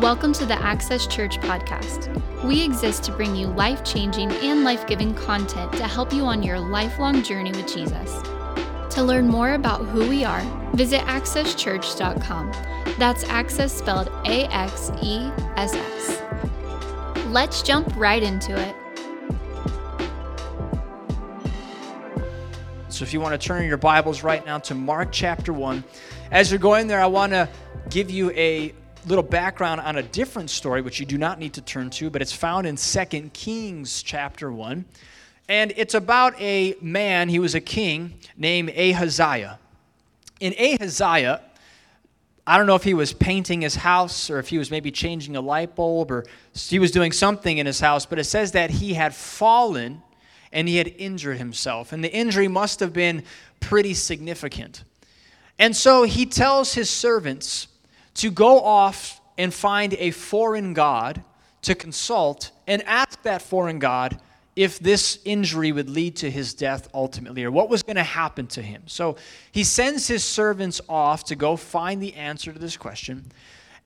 Welcome to the Axess Church podcast. We exist to bring you life changing and life giving content to help you on your lifelong journey with Jesus. To learn more about who we are, visit axesschurch.com. That's Axess spelled A X E S S. Let's jump right into it. So, if you want to turn your Bibles right now to Mark chapter 1, as you're going there, I want to give you a little background on a different story, which you do not need to turn to, but it's found in 2 Kings chapter 1. And it's about a man, he was a king named Ahaziah. In Ahaziah, I don't know if he was painting his house or if he was maybe changing a light bulb or he was doing something in his house, but it says that he had fallen and he had injured himself. And the injury must have been pretty significant. And so he tells his servants to go off and find a foreign god to consult and ask that foreign god if this injury would lead to his death ultimately, or what was going to happen to him. So he sends his servants off to go find the answer to this question.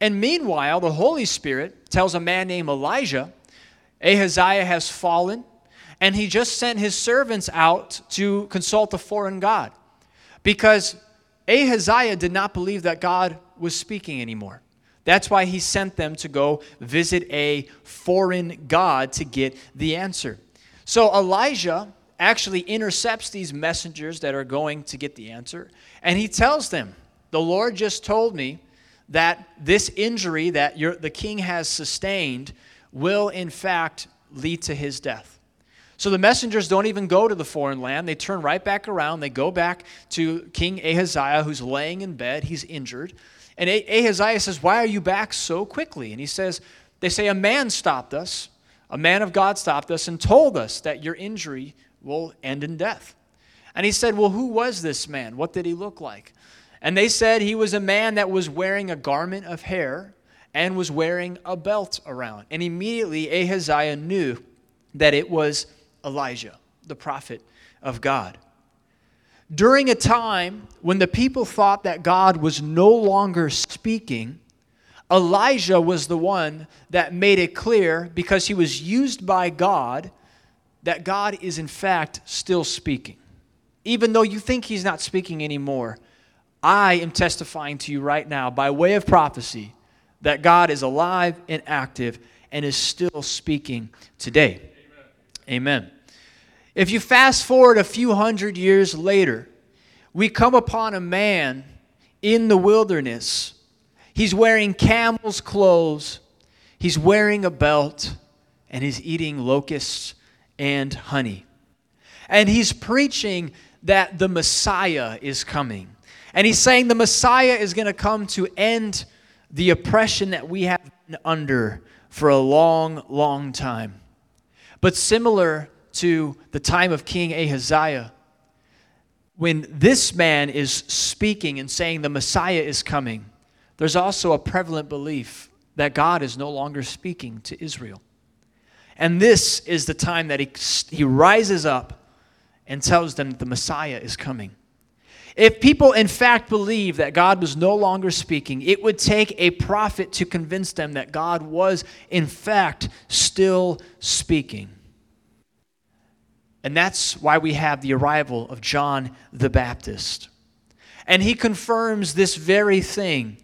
And meanwhile, the Holy Spirit tells a man named Elijah, Ahaziah has fallen, and he just sent his servants out to consult a foreign God. Because Ahaziah did not believe that God was speaking anymore. That's why he sent them to go visit a foreign God to get the answer. So Elijah actually intercepts these messengers that are going to get the answer, and he tells them, The Lord just told me that this injury that the king has sustained will, in fact, lead to his death. So the messengers don't even go to the foreign land. They turn right back around. They go back to King Ahaziah, who's laying in bed. He's injured. And Ahaziah says, Why are you back so quickly? And he says, They say, A man stopped us a man of God stopped us and told us that your injury will end in death. And he said, Well, who was this man? What did he look like? And they said he was a man that was wearing a garment of hair and was wearing a belt around. And immediately Ahaziah knew that it was Elijah, the prophet of God. During a time when the people thought that God was no longer speaking, Elijah was the one that made it clear because he was used by God that God is in fact still speaking. Even though you think he's not speaking anymore, I am testifying to you right now by way of prophecy that God is alive and active and is still speaking today. Amen. Amen. If you fast forward a few hundred years later, we come upon a man in the wilderness He's wearing camel's clothes, he's wearing a belt, and he's eating locusts and honey. And he's preaching that the Messiah is coming. And he's saying the Messiah is going to come to end the oppression that we have been under for a long, long time. But similar to the time of King Ahaziah, when this man is speaking and saying the Messiah is coming, there's also a prevalent belief that God is no longer speaking to Israel. And this is the time that he, he rises up and tells them that the Messiah is coming. If people in fact believe that God was no longer speaking, it would take a prophet to convince them that God was in fact still speaking. And that's why we have the arrival of John the Baptist. And he confirms this very thing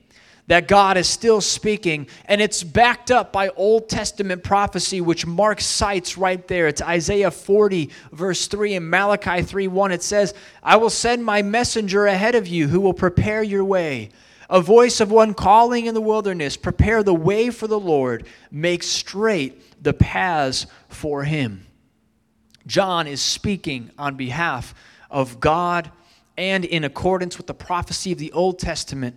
that God is still speaking, and it's backed up by Old Testament prophecy, which Mark cites right there. It's Isaiah 40, verse 3, and Malachi 3 1. It says, I will send my messenger ahead of you who will prepare your way. A voice of one calling in the wilderness, prepare the way for the Lord, make straight the paths for him. John is speaking on behalf of God and in accordance with the prophecy of the Old Testament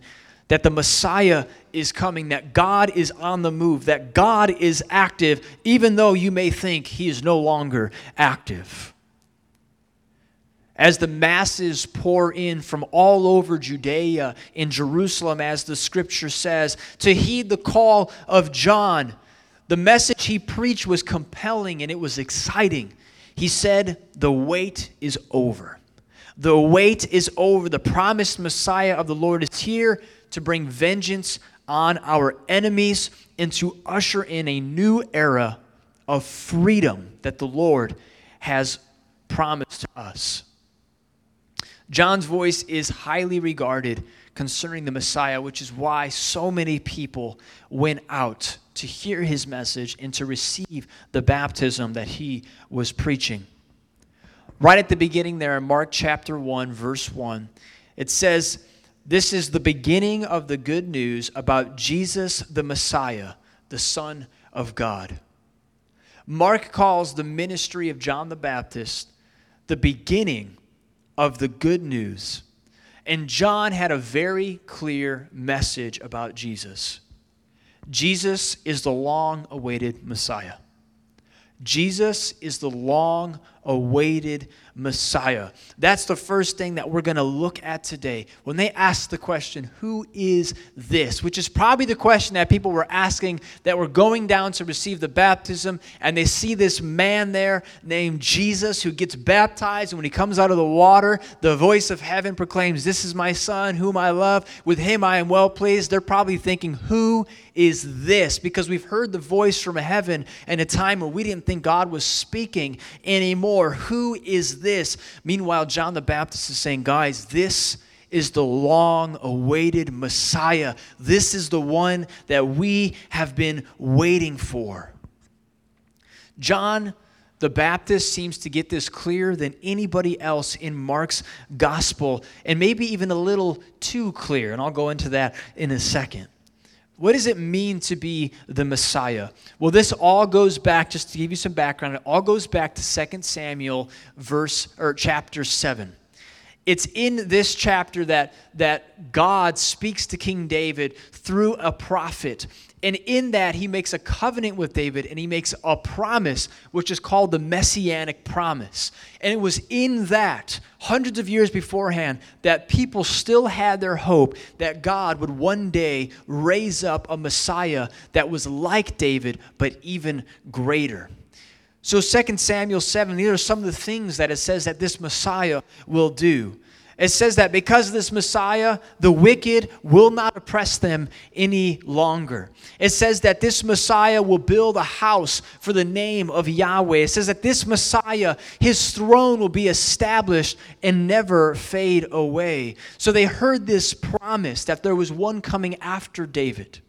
that the Messiah is coming, that God is on the move, that God is active, even though you may think he is no longer active. As the masses pour in from all over Judea in Jerusalem, as the scripture says, to heed the call of John, the message he preached was compelling and it was exciting. He said, The wait is over. The wait is over. The promised Messiah of the Lord is here to bring vengeance on our enemies and to usher in a new era of freedom that the Lord has promised us. John's voice is highly regarded concerning the Messiah, which is why so many people went out to hear his message and to receive the baptism that he was preaching. Right at the beginning, there in Mark chapter 1, verse 1, it says, This is the beginning of the good news about Jesus the Messiah, the Son of God. Mark calls the ministry of John the Baptist the beginning of the good news. And John had a very clear message about Jesus. Jesus is the long awaited Messiah. Jesus is the long awaited Messiah. That's the first thing that we're going to look at today. When they ask the question, Who is this? which is probably the question that people were asking that were going down to receive the baptism, and they see this man there named Jesus who gets baptized, and when he comes out of the water, the voice of heaven proclaims, This is my son, whom I love. With him I am well pleased. They're probably thinking, Who is this? Because we've heard the voice from heaven in a time where we didn't think God was speaking anymore. Who is this? Meanwhile, John the Baptist is saying, Guys, this is the long awaited Messiah. This is the one that we have been waiting for. John the Baptist seems to get this clearer than anybody else in Mark's gospel, and maybe even a little too clear. And I'll go into that in a second. What does it mean to be the Messiah? Well, this all goes back, just to give you some background, it all goes back to 2 Samuel verse or chapter 7. It's in this chapter that, that God speaks to King David through a prophet. And in that, he makes a covenant with David and he makes a promise, which is called the Messianic promise. And it was in that, hundreds of years beforehand, that people still had their hope that God would one day raise up a Messiah that was like David, but even greater. So 2 Samuel 7, these are some of the things that it says that this Messiah will do. It says that because of this Messiah, the wicked will not oppress them any longer. It says that this Messiah will build a house for the name of Yahweh. It says that this Messiah, his throne will be established and never fade away. So they heard this promise that there was one coming after David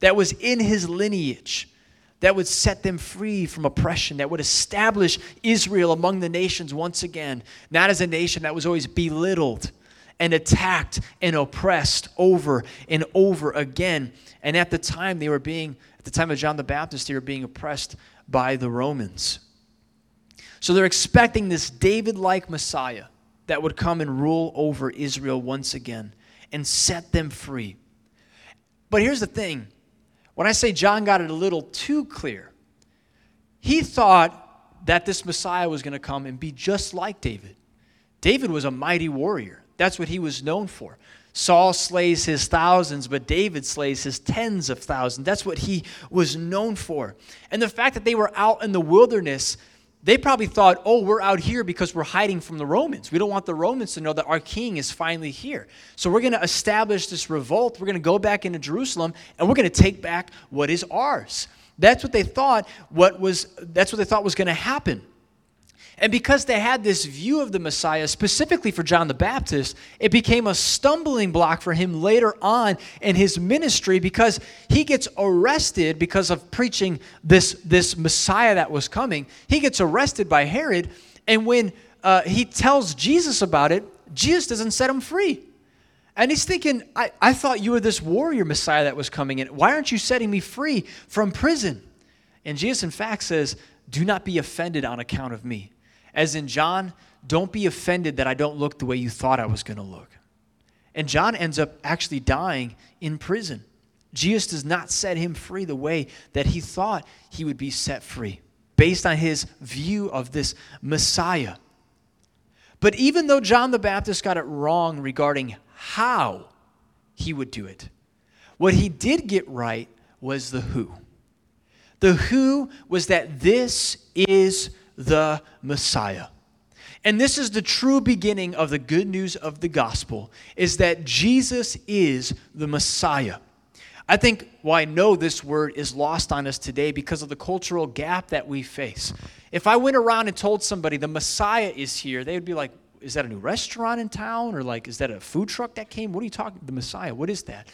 that was in his lineage that would set them free from oppression, that would establish Israel among the nations once again, not as a nation that was always belittled and attacked and oppressed over and over again. And at the time, they were being, at the time of John the Baptist, they were being oppressed by the Romans. So they're expecting this David like Messiah that would come and rule over Israel once again and set them free. But here's the thing when I say John got it a little too clear, he thought that this Messiah was going to come and be just like David. David was a mighty warrior. That's what he was known for. Saul slays his thousands, but David slays his tens of thousands. That's what he was known for. And the fact that they were out in the wilderness they probably thought, oh, we're out here because we're hiding from the Romans. We don't want the Romans to know that our king is finally here. So we're going to establish this revolt. We're going to go back into Jerusalem and we're going to take back what is ours. That's what they thought what was that's what they thought was going to happen. And because they had this view of the Messiah, specifically for John the Baptist, it became a stumbling block for him later on in his ministry because he gets arrested because of preaching this, this Messiah that was coming. He gets arrested by Herod, and when uh, he tells Jesus about it, Jesus doesn't set him free. And he's thinking, I, I thought you were this warrior Messiah that was coming in. Why aren't you setting me free from prison? And Jesus, in fact, says, Do not be offended on account of me as in John, don't be offended that I don't look the way you thought I was going to look. And John ends up actually dying in prison. Jesus does not set him free the way that he thought he would be set free, based on his view of this Messiah. But even though John the Baptist got it wrong regarding how he would do it, what he did get right was the who. The who was that this is the Messiah. And this is the true beginning of the good news of the gospel is that Jesus is the Messiah. I think, well, I know this word is lost on us today because of the cultural gap that we face. If I went around and told somebody the Messiah is here, they would be like, is that a new restaurant in town? Or like, is that a food truck that came? What are you talking? The Messiah, what is that?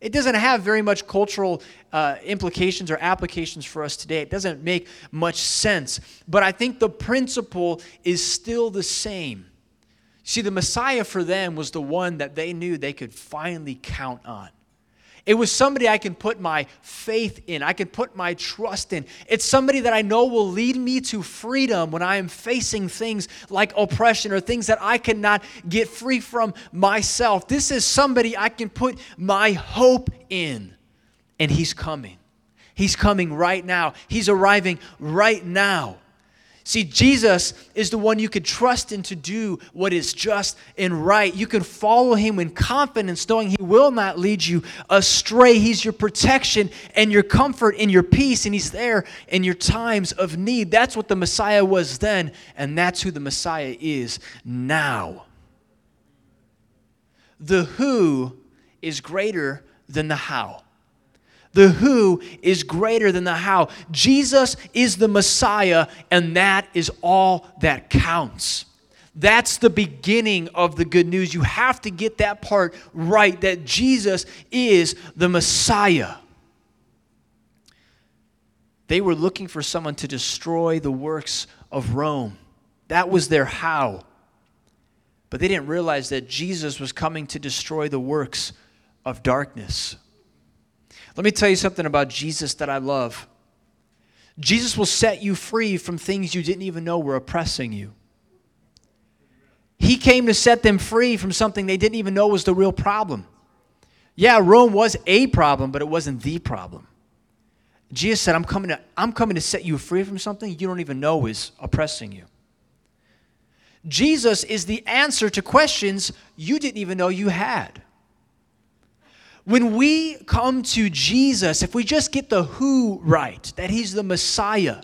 It doesn't have very much cultural uh, implications or applications for us today. It doesn't make much sense. But I think the principle is still the same. See, the Messiah for them was the one that they knew they could finally count on. It was somebody I can put my faith in, I can put my trust in. It's somebody that I know will lead me to freedom when I am facing things like oppression or things that I cannot get free from myself. This is somebody I can put my hope in. And He's coming. He's coming right now. He's arriving right now. See, Jesus is the one you could trust in to do what is just and right. You can follow him in confidence, knowing he will not lead you astray. He's your protection and your comfort and your peace, and he's there in your times of need. That's what the Messiah was then, and that's who the Messiah is now. The who is greater than the how. The who is greater than the how. Jesus is the Messiah, and that is all that counts. That's the beginning of the good news. You have to get that part right that Jesus is the Messiah. They were looking for someone to destroy the works of Rome. That was their how. But they didn't realize that Jesus was coming to destroy the works of darkness. Let me tell you something about Jesus that I love. Jesus will set you free from things you didn't even know were oppressing you. He came to set them free from something they didn't even know was the real problem. Yeah, Rome was a problem, but it wasn't the problem. Jesus said, I'm coming to, I'm coming to set you free from something you don't even know is oppressing you. Jesus is the answer to questions you didn't even know you had. When we come to Jesus, if we just get the who right, that He's the Messiah,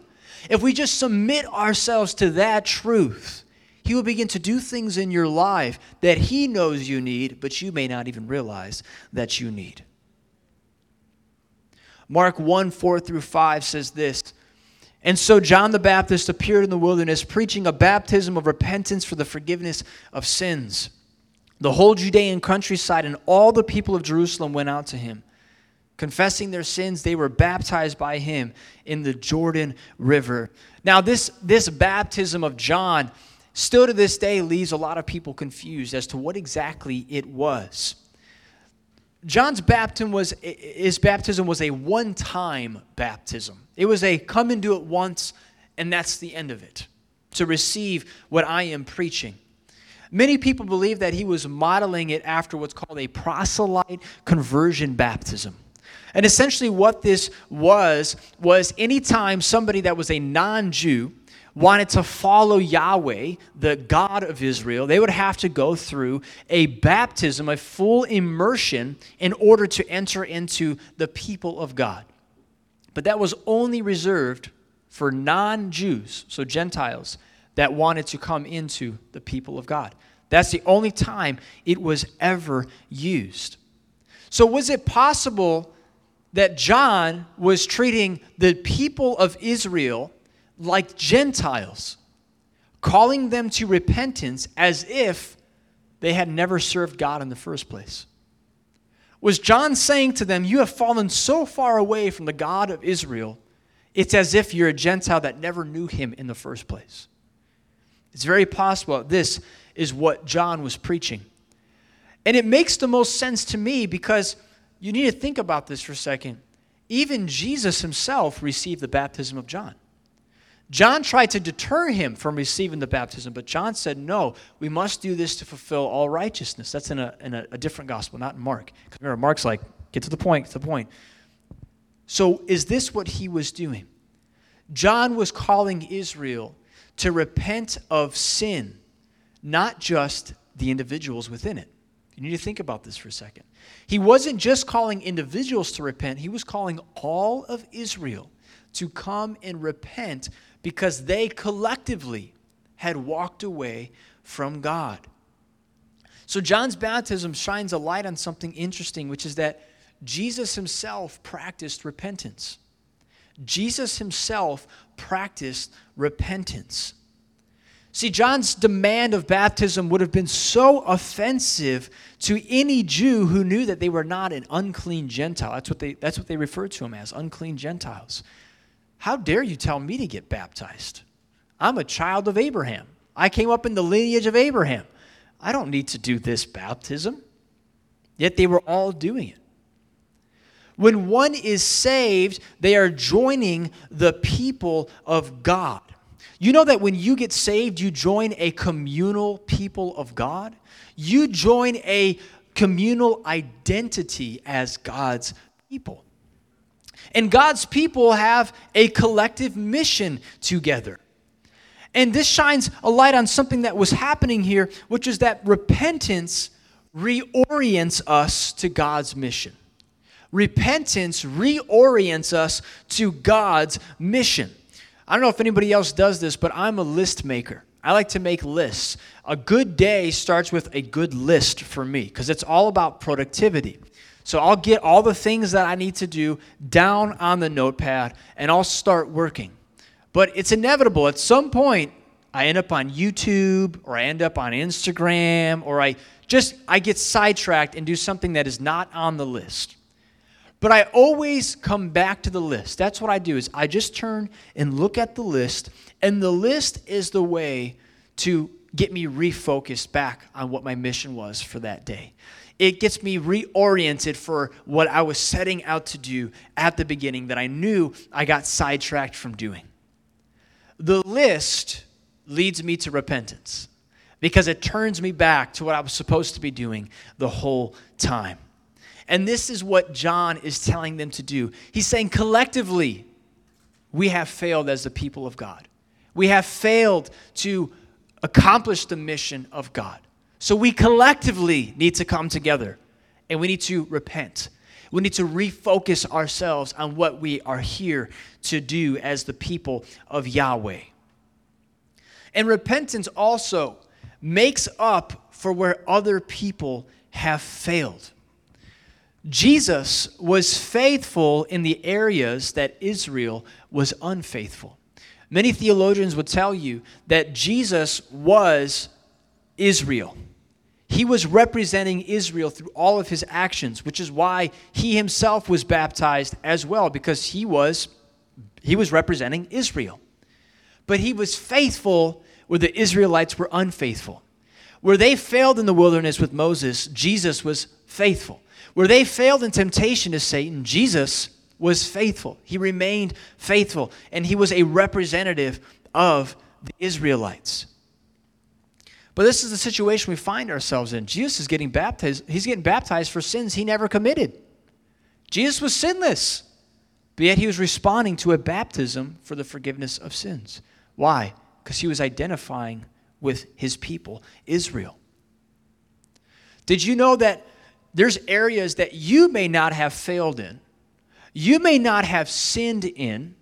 if we just submit ourselves to that truth, He will begin to do things in your life that He knows you need, but you may not even realize that you need. Mark 1 4 through 5 says this. And so John the Baptist appeared in the wilderness, preaching a baptism of repentance for the forgiveness of sins. The whole Judean countryside and all the people of Jerusalem went out to him. Confessing their sins, they were baptized by him in the Jordan River. Now, this, this baptism of John still to this day leaves a lot of people confused as to what exactly it was. John's baptism was his baptism was a one-time baptism. It was a come and do it once and that's the end of it. To receive what I am preaching. Many people believe that he was modeling it after what's called a proselyte conversion baptism. And essentially, what this was, was anytime somebody that was a non Jew wanted to follow Yahweh, the God of Israel, they would have to go through a baptism, a full immersion, in order to enter into the people of God. But that was only reserved for non Jews, so Gentiles, that wanted to come into the people of God. That's the only time it was ever used. So, was it possible that John was treating the people of Israel like Gentiles, calling them to repentance as if they had never served God in the first place? Was John saying to them, You have fallen so far away from the God of Israel, it's as if you're a Gentile that never knew him in the first place? It's very possible this is what John was preaching. And it makes the most sense to me because you need to think about this for a second. Even Jesus himself received the baptism of John. John tried to deter him from receiving the baptism, but John said, No, we must do this to fulfill all righteousness. That's in a, in a, a different gospel, not in Mark. Remember, Mark's like, Get to the point, get to the point. So, is this what he was doing? John was calling Israel to repent of sin, not just the individuals within it. You need to think about this for a second. He wasn't just calling individuals to repent, he was calling all of Israel to come and repent because they collectively had walked away from God. So, John's baptism shines a light on something interesting, which is that Jesus himself practiced repentance. Jesus himself practiced repentance. See, John's demand of baptism would have been so offensive to any Jew who knew that they were not an unclean Gentile. That's what they, that's what they referred to them as unclean Gentiles. How dare you tell me to get baptized? I'm a child of Abraham. I came up in the lineage of Abraham. I don't need to do this baptism. Yet they were all doing it. When one is saved, they are joining the people of God. You know that when you get saved, you join a communal people of God? You join a communal identity as God's people. And God's people have a collective mission together. And this shines a light on something that was happening here, which is that repentance reorients us to God's mission. Repentance reorients us to God's mission. I don't know if anybody else does this, but I'm a list maker. I like to make lists. A good day starts with a good list for me because it's all about productivity. So I'll get all the things that I need to do down on the notepad and I'll start working. But it's inevitable. At some point, I end up on YouTube or I end up on Instagram or I just I get sidetracked and do something that is not on the list. But I always come back to the list. That's what I do is I just turn and look at the list and the list is the way to get me refocused back on what my mission was for that day. It gets me reoriented for what I was setting out to do at the beginning that I knew I got sidetracked from doing. The list leads me to repentance because it turns me back to what I was supposed to be doing the whole time. And this is what John is telling them to do. He's saying, collectively, we have failed as the people of God. We have failed to accomplish the mission of God. So we collectively need to come together and we need to repent. We need to refocus ourselves on what we are here to do as the people of Yahweh. And repentance also makes up for where other people have failed. Jesus was faithful in the areas that Israel was unfaithful. Many theologians would tell you that Jesus was Israel. He was representing Israel through all of his actions, which is why he himself was baptized as well, because he was, he was representing Israel. But he was faithful where the Israelites were unfaithful. Where they failed in the wilderness with Moses, Jesus was faithful. Where they failed in temptation to Satan, Jesus was faithful. He remained faithful, and he was a representative of the Israelites. But this is the situation we find ourselves in. Jesus is getting baptized. He's getting baptized for sins he never committed. Jesus was sinless, but yet he was responding to a baptism for the forgiveness of sins. Why? Because he was identifying with his people, Israel. Did you know that there's areas that you may not have failed in, you may not have sinned in,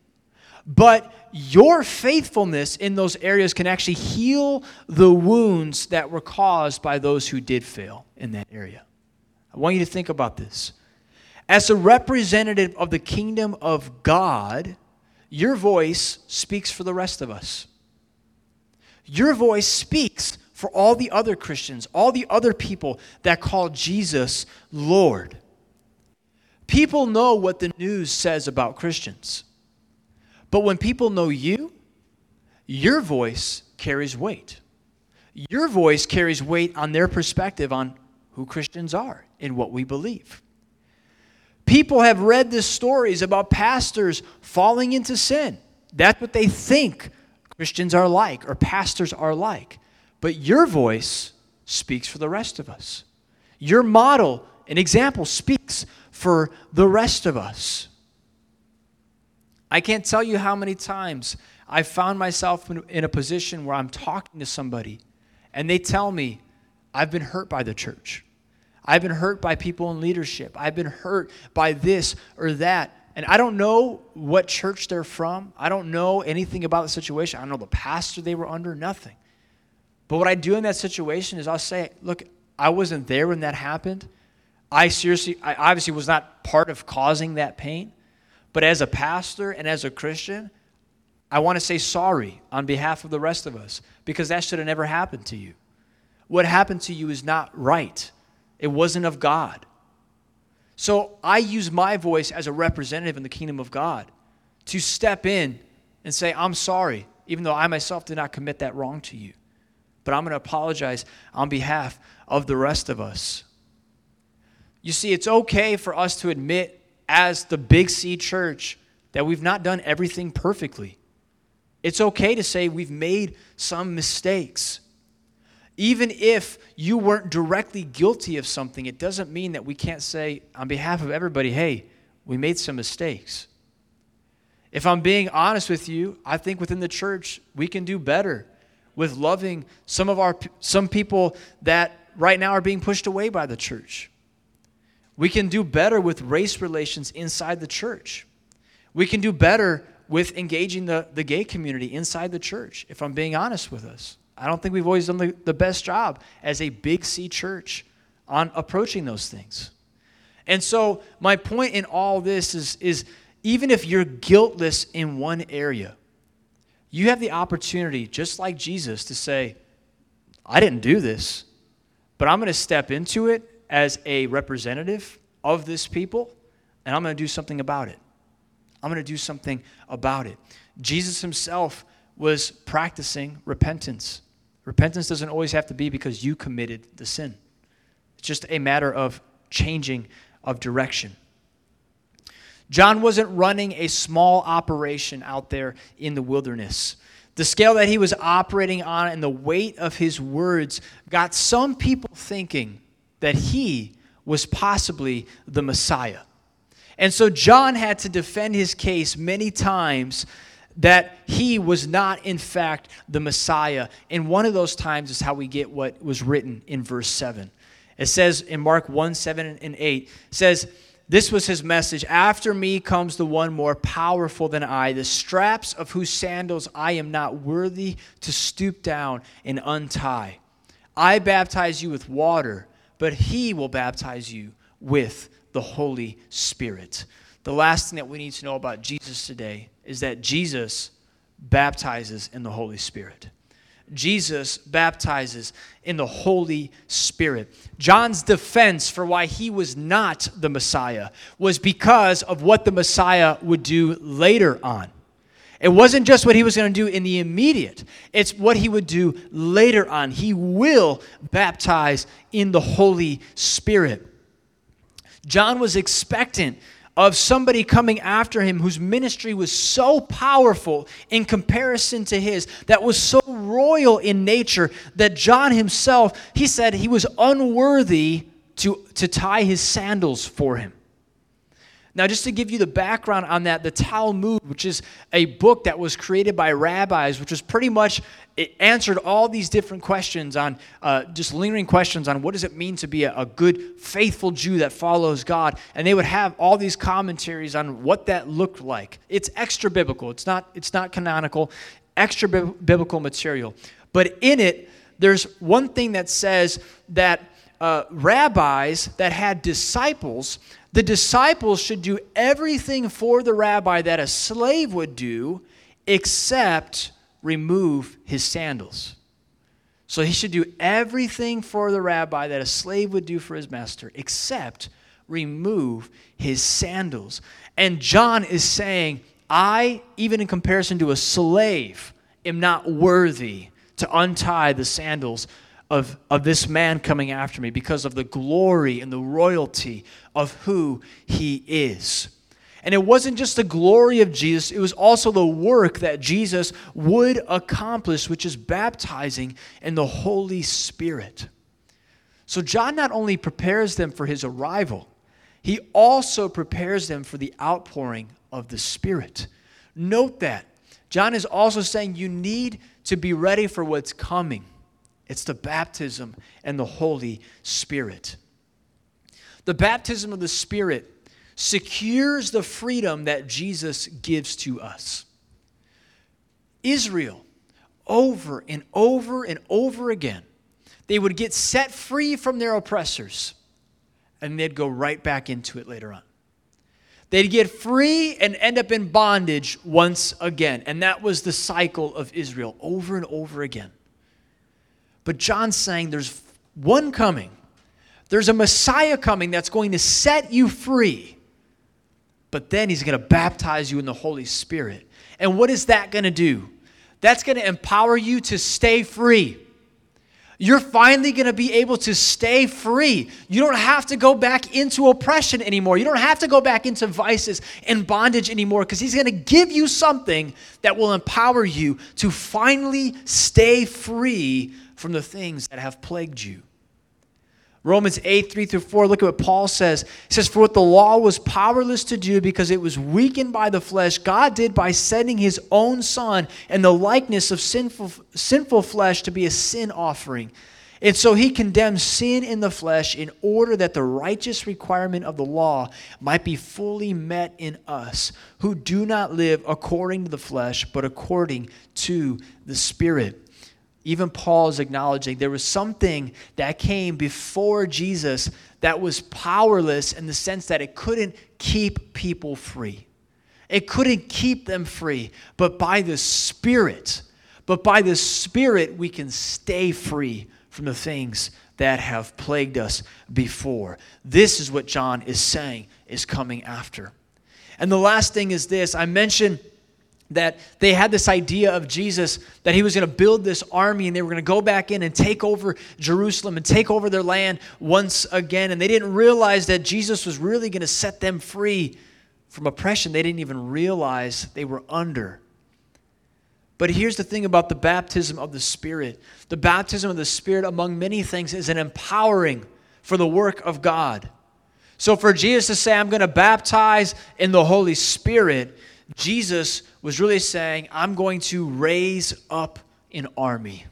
but your faithfulness in those areas can actually heal the wounds that were caused by those who did fail in that area. I want you to think about this. As a representative of the kingdom of God, your voice speaks for the rest of us. Your voice speaks for all the other Christians, all the other people that call Jesus Lord. People know what the news says about Christians. But when people know you, your voice carries weight. Your voice carries weight on their perspective on who Christians are and what we believe. People have read the stories about pastors falling into sin. That's what they think Christians are like or pastors are like. But your voice speaks for the rest of us. Your model and example speaks for the rest of us. I can't tell you how many times I found myself in a position where I'm talking to somebody and they tell me, I've been hurt by the church. I've been hurt by people in leadership. I've been hurt by this or that. And I don't know what church they're from. I don't know anything about the situation. I don't know the pastor they were under, nothing. But what I do in that situation is I'll say, look, I wasn't there when that happened. I seriously, I obviously was not part of causing that pain. But as a pastor and as a Christian, I want to say sorry on behalf of the rest of us because that should have never happened to you. What happened to you is not right, it wasn't of God. So I use my voice as a representative in the kingdom of God to step in and say, I'm sorry, even though I myself did not commit that wrong to you. But I'm going to apologize on behalf of the rest of us. You see, it's okay for us to admit, as the Big C church, that we've not done everything perfectly. It's okay to say we've made some mistakes. Even if you weren't directly guilty of something, it doesn't mean that we can't say, on behalf of everybody, hey, we made some mistakes. If I'm being honest with you, I think within the church we can do better with loving some of our some people that right now are being pushed away by the church. We can do better with race relations inside the church. We can do better with engaging the, the gay community inside the church, if I'm being honest with us. I don't think we've always done the, the best job as a big C church on approaching those things. And so, my point in all this is, is even if you're guiltless in one area, you have the opportunity, just like Jesus, to say, I didn't do this, but I'm going to step into it as a representative of this people, and I'm going to do something about it. I'm going to do something about it. Jesus himself was practicing repentance. Repentance doesn't always have to be because you committed the sin, it's just a matter of changing of direction. John wasn't running a small operation out there in the wilderness. The scale that he was operating on and the weight of his words got some people thinking that he was possibly the Messiah. And so John had to defend his case many times that he was not, in fact, the Messiah. And one of those times is how we get what was written in verse 7. It says in Mark 1 7 and 8, says, This was his message. After me comes the one more powerful than I, the straps of whose sandals I am not worthy to stoop down and untie. I baptize you with water, but he will baptize you with the Holy Spirit. The last thing that we need to know about Jesus today is that Jesus baptizes in the Holy Spirit. Jesus baptizes in the Holy Spirit. John's defense for why he was not the Messiah was because of what the Messiah would do later on. It wasn't just what he was going to do in the immediate, it's what he would do later on. He will baptize in the Holy Spirit. John was expectant of somebody coming after him whose ministry was so powerful in comparison to his, that was so royal in nature, that John himself, he said he was unworthy to, to tie his sandals for him. Now, just to give you the background on that, the Talmud, which is a book that was created by rabbis, which was pretty much, it answered all these different questions on, uh, just lingering questions on what does it mean to be a, a good, faithful Jew that follows God. And they would have all these commentaries on what that looked like. It's extra biblical, it's not, it's not canonical, extra biblical material. But in it, there's one thing that says that uh, rabbis that had disciples, the disciples should do everything for the rabbi that a slave would do except remove his sandals. So he should do everything for the rabbi that a slave would do for his master except remove his sandals. And John is saying, I, even in comparison to a slave, am not worthy to untie the sandals of, of this man coming after me because of the glory and the royalty of who he is. And it wasn't just the glory of Jesus, it was also the work that Jesus would accomplish, which is baptizing in the Holy Spirit. So John not only prepares them for his arrival, he also prepares them for the outpouring of the Spirit. Note that. John is also saying you need to be ready for what's coming. It's the baptism and the Holy Spirit. The baptism of the Spirit secures the freedom that Jesus gives to us. Israel, over and over and over again, they would get set free from their oppressors. And they'd go right back into it later on. They'd get free and end up in bondage once again. And that was the cycle of Israel over and over again. But John's saying there's one coming, there's a Messiah coming that's going to set you free. But then he's going to baptize you in the Holy Spirit. And what is that going to do? That's going to empower you to stay free. You're finally going to be able to stay free. You don't have to go back into oppression anymore. You don't have to go back into vices and bondage anymore because He's going to give you something that will empower you to finally stay free from the things that have plagued you. Romans 8, 3 through 4, look at what Paul says. He says, For what the law was powerless to do because it was weakened by the flesh, God did by sending his own Son in the likeness of sinful, sinful flesh to be a sin offering. And so he condemned sin in the flesh in order that the righteous requirement of the law might be fully met in us, who do not live according to the flesh, but according to the Spirit even Paul is acknowledging there was something that came before Jesus that was powerless in the sense that it couldn't keep people free. It couldn't keep them free, but by the Spirit, but by the Spirit, we can stay free from the things that have plagued us before. This is what John is saying is coming after. And the last thing is this I mentioned that they had this idea of Jesus that he was going to build this army and they were going to go back in and take over Jerusalem and take over their land once again. And they didn't realize that Jesus was really going to set them free from oppression they didn't even realize they were under. But here's the thing about the baptism of the Spirit the baptism of the Spirit, among many things, is an empowering for the work of God. So for Jesus to say, I'm going to baptize in the Holy Spirit, Jesus was really saying, I'm going to raise up an army.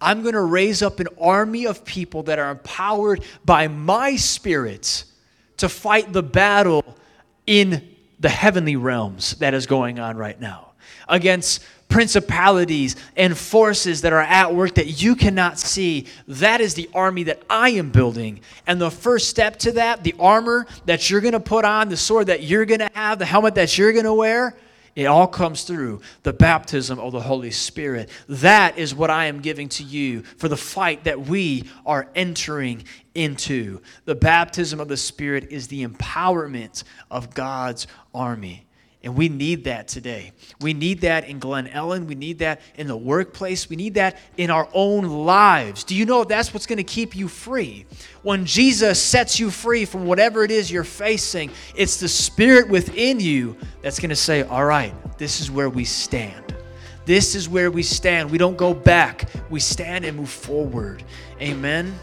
I'm going to raise up an army of people that are empowered by my spirit to fight the battle in the heavenly realms that is going on right now against principalities and forces that are at work that you cannot see. That is the army that I am building. And the first step to that, the armor that you're going to put on, the sword that you're going to have, the helmet that you're going to wear, it all comes through the baptism of the Holy Spirit. That is what I am giving to you for the fight that we are entering into. The baptism of the Spirit is the empowerment of God's army. And we need that today. We need that in Glen Ellen. We need that in the workplace. We need that in our own lives. Do you know that's what's going to keep you free? When Jesus sets you free from whatever it is you're facing, it's the Spirit within you that's going to say, All right, this is where we stand. This is where we stand. We don't go back, we stand and move forward. Amen.